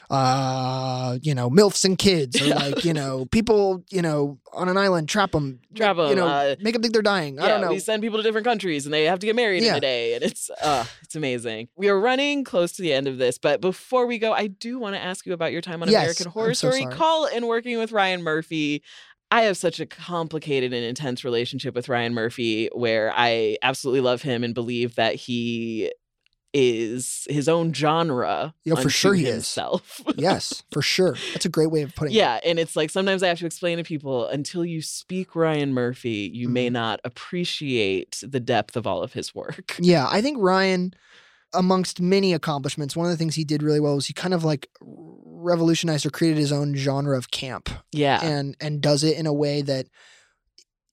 Uh, you know, milfs and kids, or Yeah. like you know, people, you know, on an island, trap them, trap them, you know, uh, make them think they're dying. I don't know. we send people to different countries and they have to get married in a day, and it's uh, it's amazing. We are running close to the end of this, but before we go, I do want to ask you about your time on Yes, American Horror so Story. sorry. Call and working with Ryan Murphy. I have such a complicated and intense relationship with Ryan Murphy, where I absolutely love him and believe that he is his own genre. Yeah, for sure he is. himself. yes, for sure. That's a great way of putting it. Yeah, and it's like sometimes I have to explain to people until you speak Ryan Murphy, you may Mm-hmm. not appreciate the depth of all of his work. Yeah, I think Ryan, amongst many accomplishments, one of the things he did really well was he kind of like revolutionized or created his own genre of camp. Yeah. And and does it in a way that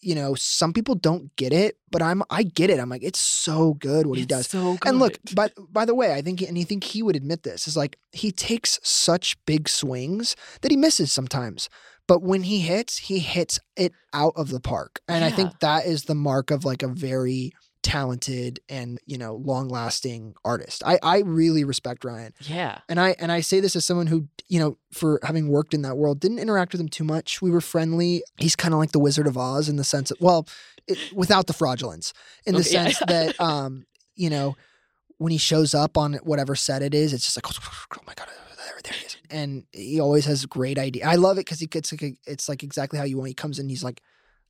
you know, some people don't get it, but I'm I get it. I'm like, it's so good what he does. so good. And look, by by the way, I think and I think he would admit this is like he takes such big swings that he misses sometimes. But when he hits, he hits it out of the park. And I think that is the mark of like a very talented and, you know, long-lasting artist. I I really respect Ryan. Yeah. And I and I say this as someone who, you know, for having worked in that world, didn't interact with him too much. We were friendly. He's kind of like the Wizard of Oz in the sense of, well, it, without the fraudulence, in the Okay, yeah. sense that, um, you know, when he shows up on whatever set it is, it's just like, oh my god, there, there he is, and he always has great idea. I love it because he gets like, a, it's like exactly how you want. He comes in, he's like.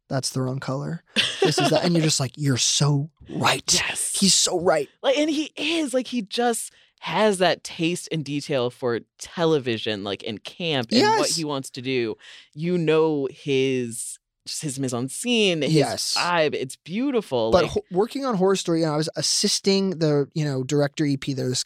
That's the wrong color. This is that, and you're just like, you're so right. Yes. he's so right. Like and he is like he just has that taste and detail for television, like in camp and what he wants to do. You know his just his mise en scene, his Yes. vibe. It's beautiful. But like, ho- working on Horror Story, you know, I was assisting the you know director EP. There's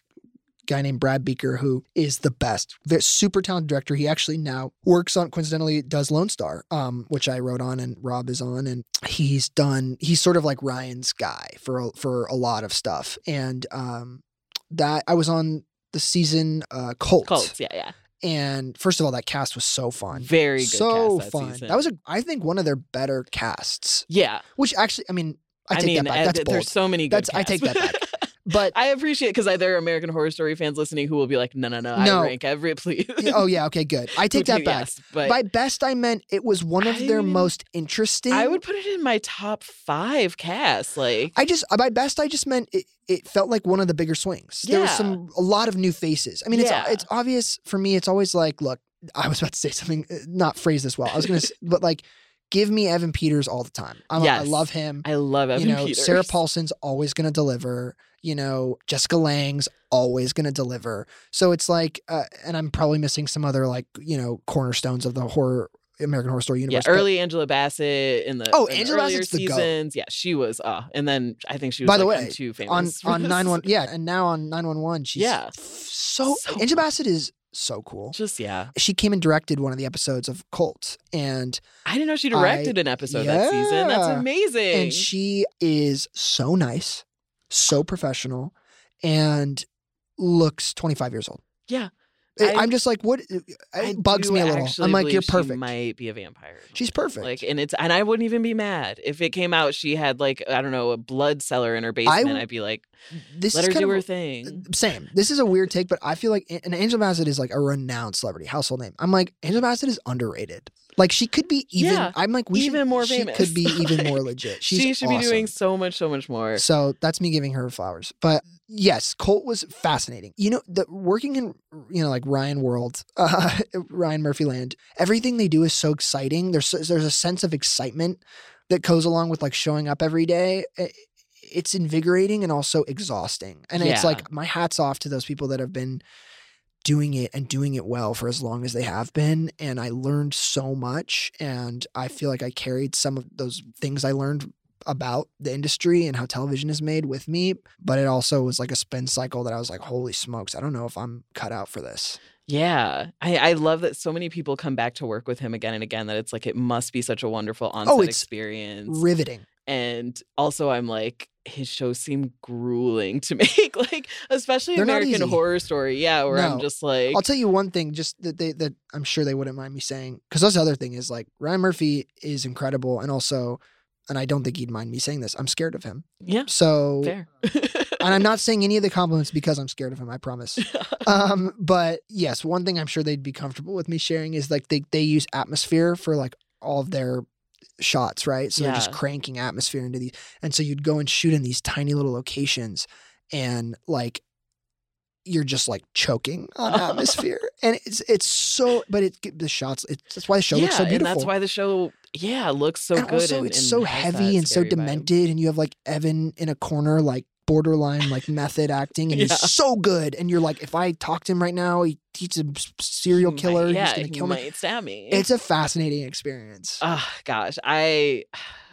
guy named Brad Buecker who is the best, super talented director. He actually now works on coincidentally does Lone Star, um, which I wrote on and Rob is on, and he's done. He's sort of like Ryan's guy for a- for a lot of stuff, and um, that I was on the season uh, Cult. Cults, yeah, yeah. And first of all, that cast was so fun. Very good so cast that fun. season. That was a, I think, one of their better casts. Yeah. Which actually, I mean, I I take mean, that back. uh, That's th- bold. there's so many good That's I take that back. But I appreciate because there are American Horror Story fans listening who will be like, no, no, no, No. I rank every please. oh yeah, okay, good. I take that Yes, back. but- By best, I meant it was one of their I- most interesting. I would put it in my top five casts. Like, I just by best, I just meant it. It felt like one of the bigger swings. There was some a lot of new faces. I mean, Yeah. it's it's obvious for me. It's always like, look, I was about to say something, uh, not phrase this well. I was gonna, but like, give me Evan Peters all the time. I'm, I love him. I love Evan you know, Peters. Sarah Paulson's always going to deliver. You know, Jessica Lange's always going to deliver. So it's like, uh, and I'm probably missing some other like, you know, cornerstones of the horror American Horror Story Yeah, universe. but- early Angela Bassett in the Oh, in Angela Bassett's seasons. Yeah, she was. Uh, and then I think she was. By the like, way, too on famous for on nine one, yeah, and now on nine one one, she's Yeah. f- so, Angela Bassett is so cool. Just yeah, She came and directed one of the episodes of Cult, and I didn't know she directed I- an episode that season. That's amazing. And she is so nice, so professional, and looks 25 years old. yeah, I, am just like, what? Uh, uh, it I bugs me a little. I'm like, you're She perfect. might be a vampire. She's perfect. Like, and it's and I wouldn't even be mad if it came out. She had like I don't know a blood cellar in her basement. I, would be like, this let is her do her a- thing. Uh, same. This is a weird take, but I feel like and Angela Bassett is like a renowned celebrity, household name. I'm like, Angela Bassett is underrated. Like she could be even. Yeah, I'm like, we even should, more she famous. could be even more legit. She's she should be doing so much, so much more. So that's me giving her flowers. But yes, Cult was fascinating. You know, the working in you know like Ryan World, uh, Ryan Murphy Land, everything they do is so exciting. There's there's a sense of excitement that goes along with like showing up every day. It's invigorating and also exhausting. And it's like my hats off to those people that have been doing it and doing it well for as long as they have been and I learned so much and I feel like I carried some of those things I learned about the industry and how television is made with me but it also was like a spin cycle that I was like holy smokes I don't know if I'm cut out for this Yeah, I, I love that so many people come back to work with him again and again. That it's like it must be such a wonderful onset Oh, experience. Riveting. and also, I'm like his shows seem grueling to make, like especially They're American. Horror Story. Yeah, where I'm just like, I'll tell you one thing, just that they that I'm sure they wouldn't mind me saying, because that's the other thing is like Ryan Murphy is incredible, and also, and I don't think he'd mind me saying this. I'm scared of him. yeah, So, fair. and I'm not saying any of the compliments because I'm scared of him. I promise. um, but yes, one thing I'm sure they'd be comfortable with me sharing is like they they use atmosphere for like all of their shots, right? So they're just cranking atmosphere into these, and so you'd go and shoot in these tiny little locations, and like you're just like choking on atmosphere, and it's it's so, but it the shots. It's that's why the show yeah, looks so beautiful. and that's why the show, yeah, looks so and good. also and, it's and so heavy and so scary vibe. demented, and you have like Evan in a corner, like borderline like method acting, and Yeah. he's so good. And you're like, if I talk to him right now, he, he's a serial He might- killer. yeah, he's gonna he kill me. stab me. It's a fascinating experience. Oh gosh, I.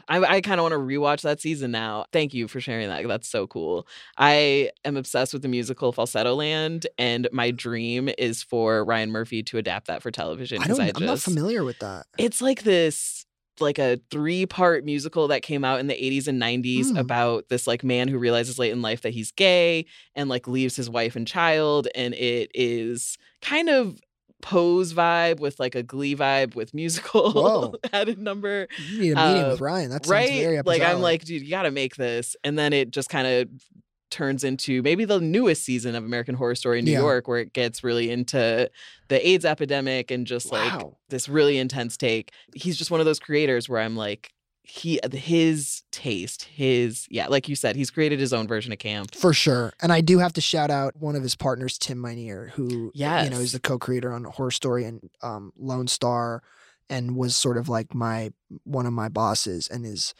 I, I kind of want to rewatch that season now. Thank you for sharing that. That's so cool. I am obsessed with the musical Falsettoland, and my dream is for Ryan Murphy to adapt that for television. I don't. I I'm not familiar with that. It's like this like a three part musical that came out in the 80s and 90s Mm. about this like man who realizes late in life that he's gay and like leaves his wife and child and it is kind of pose vibe with like a glee vibe with musical added number You need a meeting Uh, with Ryan. That sounds right? like i'm like dude you gotta make this. And then it just kind of turns into maybe the newest season of american horror story in new Yeah. york where it gets really into the aids epidemic and just like this really intense take. He's just one of those creators where i'm like he his taste his yeah like you said he's created his own version of camp For sure. And I do have to shout out one of his partners, Tim Minear, who yeah you know is the co-creator on Horror Story and um, Lone Star and was sort of like my one of my bosses and is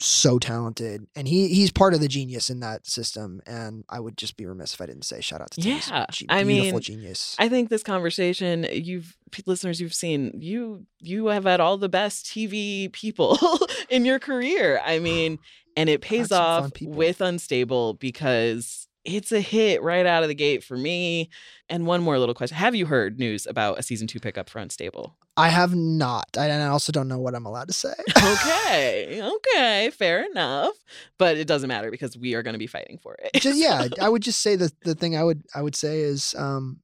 so talented. And he he's part of the genius in that system. And I would just be remiss if I didn't say shout out to. Yeah ge- i mean genius. i think this conversation you've listeners you've seen you you have had all the best tv people in your career i mean and it pays off with unstable because it's a hit right out of the gate for me and one more little question have you heard news about a season two pickup for unstable I have not. I, and I also don't know what I'm allowed to say. okay okay fair enough but it doesn't matter because we are going to be fighting for it just yeah, I would just say that the thing I would I would say is um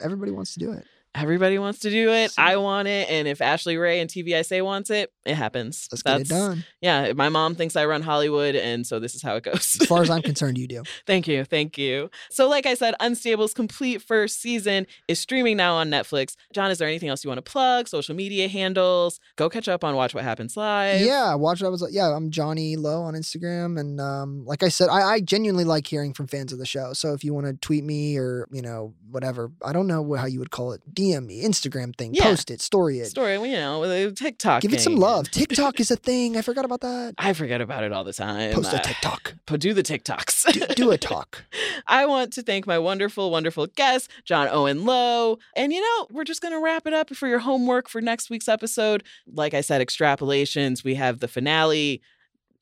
everybody wants to do it. Everybody wants to do it. I want it. And if Ashley Ray and TV I Say wants it, it happens. Let's get it done. Yeah. My mom thinks I run Hollywood. And so this is how it goes. As far as I'm concerned, you do. Thank you. Thank you. So, like I said, Unstable's complete first season is streaming now on Netflix. John, is there anything else you want to plug? Social media handles? Go catch up on Watch What Happens Live. Yeah, watch what I was like. Yeah, I'm Johnny Lowe on Instagram, and um, like I said, I, I genuinely like hearing from fans of the show. So if you want to tweet me or you know whatever, I don't know how you would call it, DM me, Instagram thing, Yeah. post it, story it, Story, you know, with a TikTok. give it some love. TikTok is a thing. I forgot about that. I forget about it all the time. Post a TikTok. But do the TikToks. Do, do a talk. I want to thank my wonderful, wonderful guest, John Owen Lowe. And you know, we're just going to wrap it up for your homework for next week's episode. Like I said, extrapolations. We have the finale.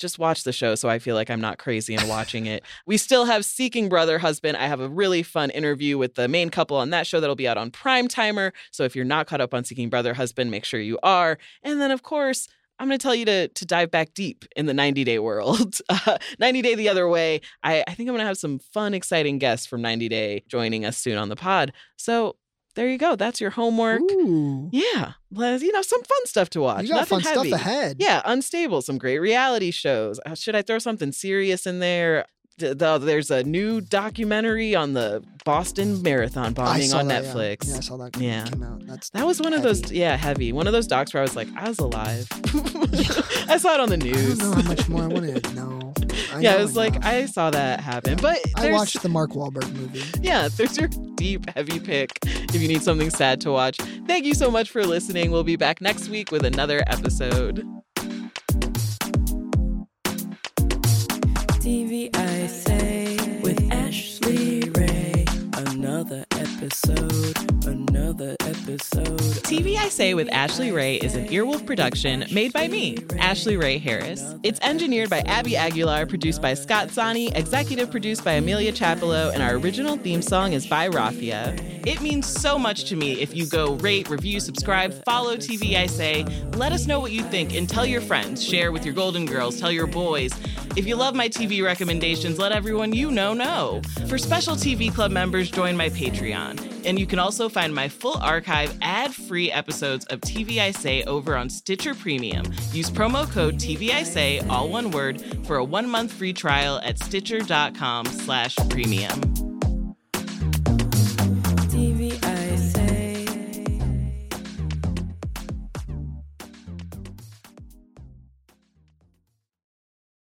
Just watch the show so I feel like I'm not crazy and watching it. We still have Seeking Brother Husband. I have a really fun interview with the main couple on that show that'll be out on Primetimer. So if you're not caught up on Seeking Brother Husband, make sure you are. And then, of course, I'm going to tell you to to dive back deep in the 90 Day world. Uh, 90 Day the other way. I, I think I'm going to have some fun, exciting guests from 90 Day joining us soon on the pod. So there you go. That's your homework. Ooh. Yeah, you know, some fun stuff to watch. You got Nothing fun heavy. stuff ahead. Yeah, unstable. Some great reality shows. Uh, Should I throw something serious in there? D- the- there's a new documentary on the Boston Marathon bombing on that. Netflix. Yeah, I saw that Yeah. came out. That's That was one of those, yeah, heavy. One of those docs where I was like, I was alive. I saw it on the news. I don't know how much more I wanted to know. I yeah, know it was like. I saw that happen. But I watched the Mark Wahlberg movie. yeah, there's your deep, heavy pick if you need something sad to watch. Thank you so much for listening. We'll be back next week with another episode. TV I say with Ashley Ray. Another episode, another episode. episode. TV I Say with Ashley Ray is an Earwolf production made by me, Ashley Ray Harris. It's engineered by Abby Aguilar, produced by Scott Sani, executive produced by Amelia Chapello, and our original theme song is by Rafia. It means so much to me if you go rate, review, subscribe, follow TV I Say. Let us know what you think and tell your friends. Share with your Golden Girls, tell your boys. If you love my TV recommendations, let everyone you know know. For special TV Club members, join my Patreon. And you can also find my full archive ad free episodes of TV I Say over on Stitcher Premium. Use promo code TV I Say, all one word, for a one month free trial at stitcher.com slash premium.